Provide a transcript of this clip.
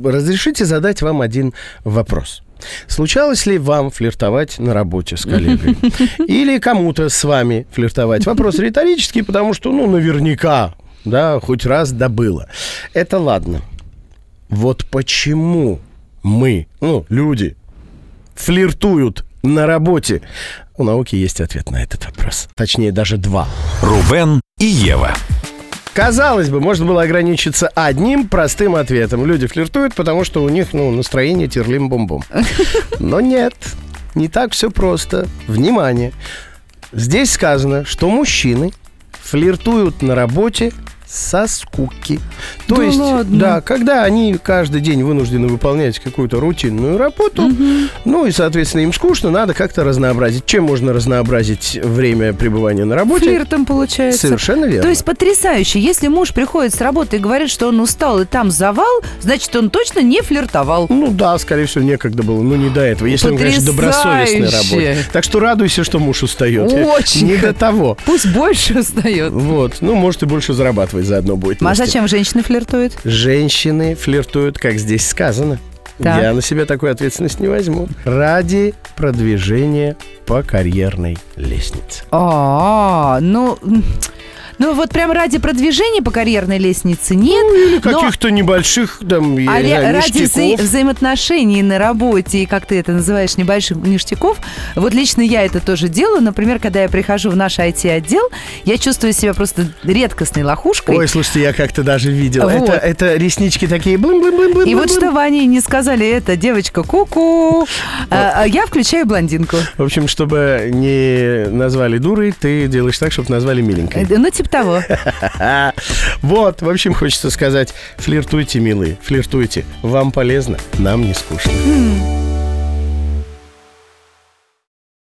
Разрешите задать вам один вопрос. Случалось ли вам флиртовать на работе с коллегой? Или кому-то с вами флиртовать? Вопрос риторический, потому что, ну, наверняка, да, хоть раз да было. Это ладно. Вот почему мы, ну, люди, флиртуют на работе? У науки есть ответ на этот вопрос. Точнее, даже два. Рубен и Ева. Казалось бы, можно было ограничиться одним простым ответом. Люди флиртуют, потому что у них, ну, настроение терлим-бом-бом. Но нет, не так все просто. Внимание. Здесь сказано, что мужчины флиртуют на работе со скуки. То Да есть, ладно? да, когда они каждый день вынуждены выполнять какую-то рутинную работу, ну и, соответственно, им скучно, надо как-то разнообразить. Чем можно разнообразить время пребывания на работе? Флиртом получается. Совершенно верно. То есть потрясающе. Если муж приходит с работы и говорит, что он устал и там завал, значит, он точно не флиртовал. Ну да, скорее всего, некогда было. Ну, не до этого. Если он, конечно, добросовестный Потрясающе. работает. Так что радуйся, что муж устает. Очень. Не до того. Пусть больше устает. Вот. Ну, может, и больше зарабатывать заодно будет. А зачем женщины флиртуют? Женщины флиртуют, как здесь сказано. Так. Я на себя такую ответственность не возьму. Ради продвижения по карьерной лестнице. А, ну... Ну вот прям ради продвижения по карьерной лестнице нет. Или но- каких-то небольших, там, А знаю, ради вза- взаимоотношений на работе и, как ты это называешь, небольших ништяков, вот лично я это тоже делаю. Например, когда я прихожу в наш IT-отдел, я чувствую себя просто редкостной лохушкой. Ой, слушайте, я как-то даже видел. Вот. Это, это реснички такие блым блым блым блым и вот что Ване не сказали, это девочка ку-ку, а, а я включаю блондинку. В общем, чтобы не назвали дурой, ты делаешь так, чтобы назвали миленькой. Э, Ну, типа того. Вот, в общем, хочется сказать, флиртуйте, милые, флиртуйте. Вам полезно, нам не скучно.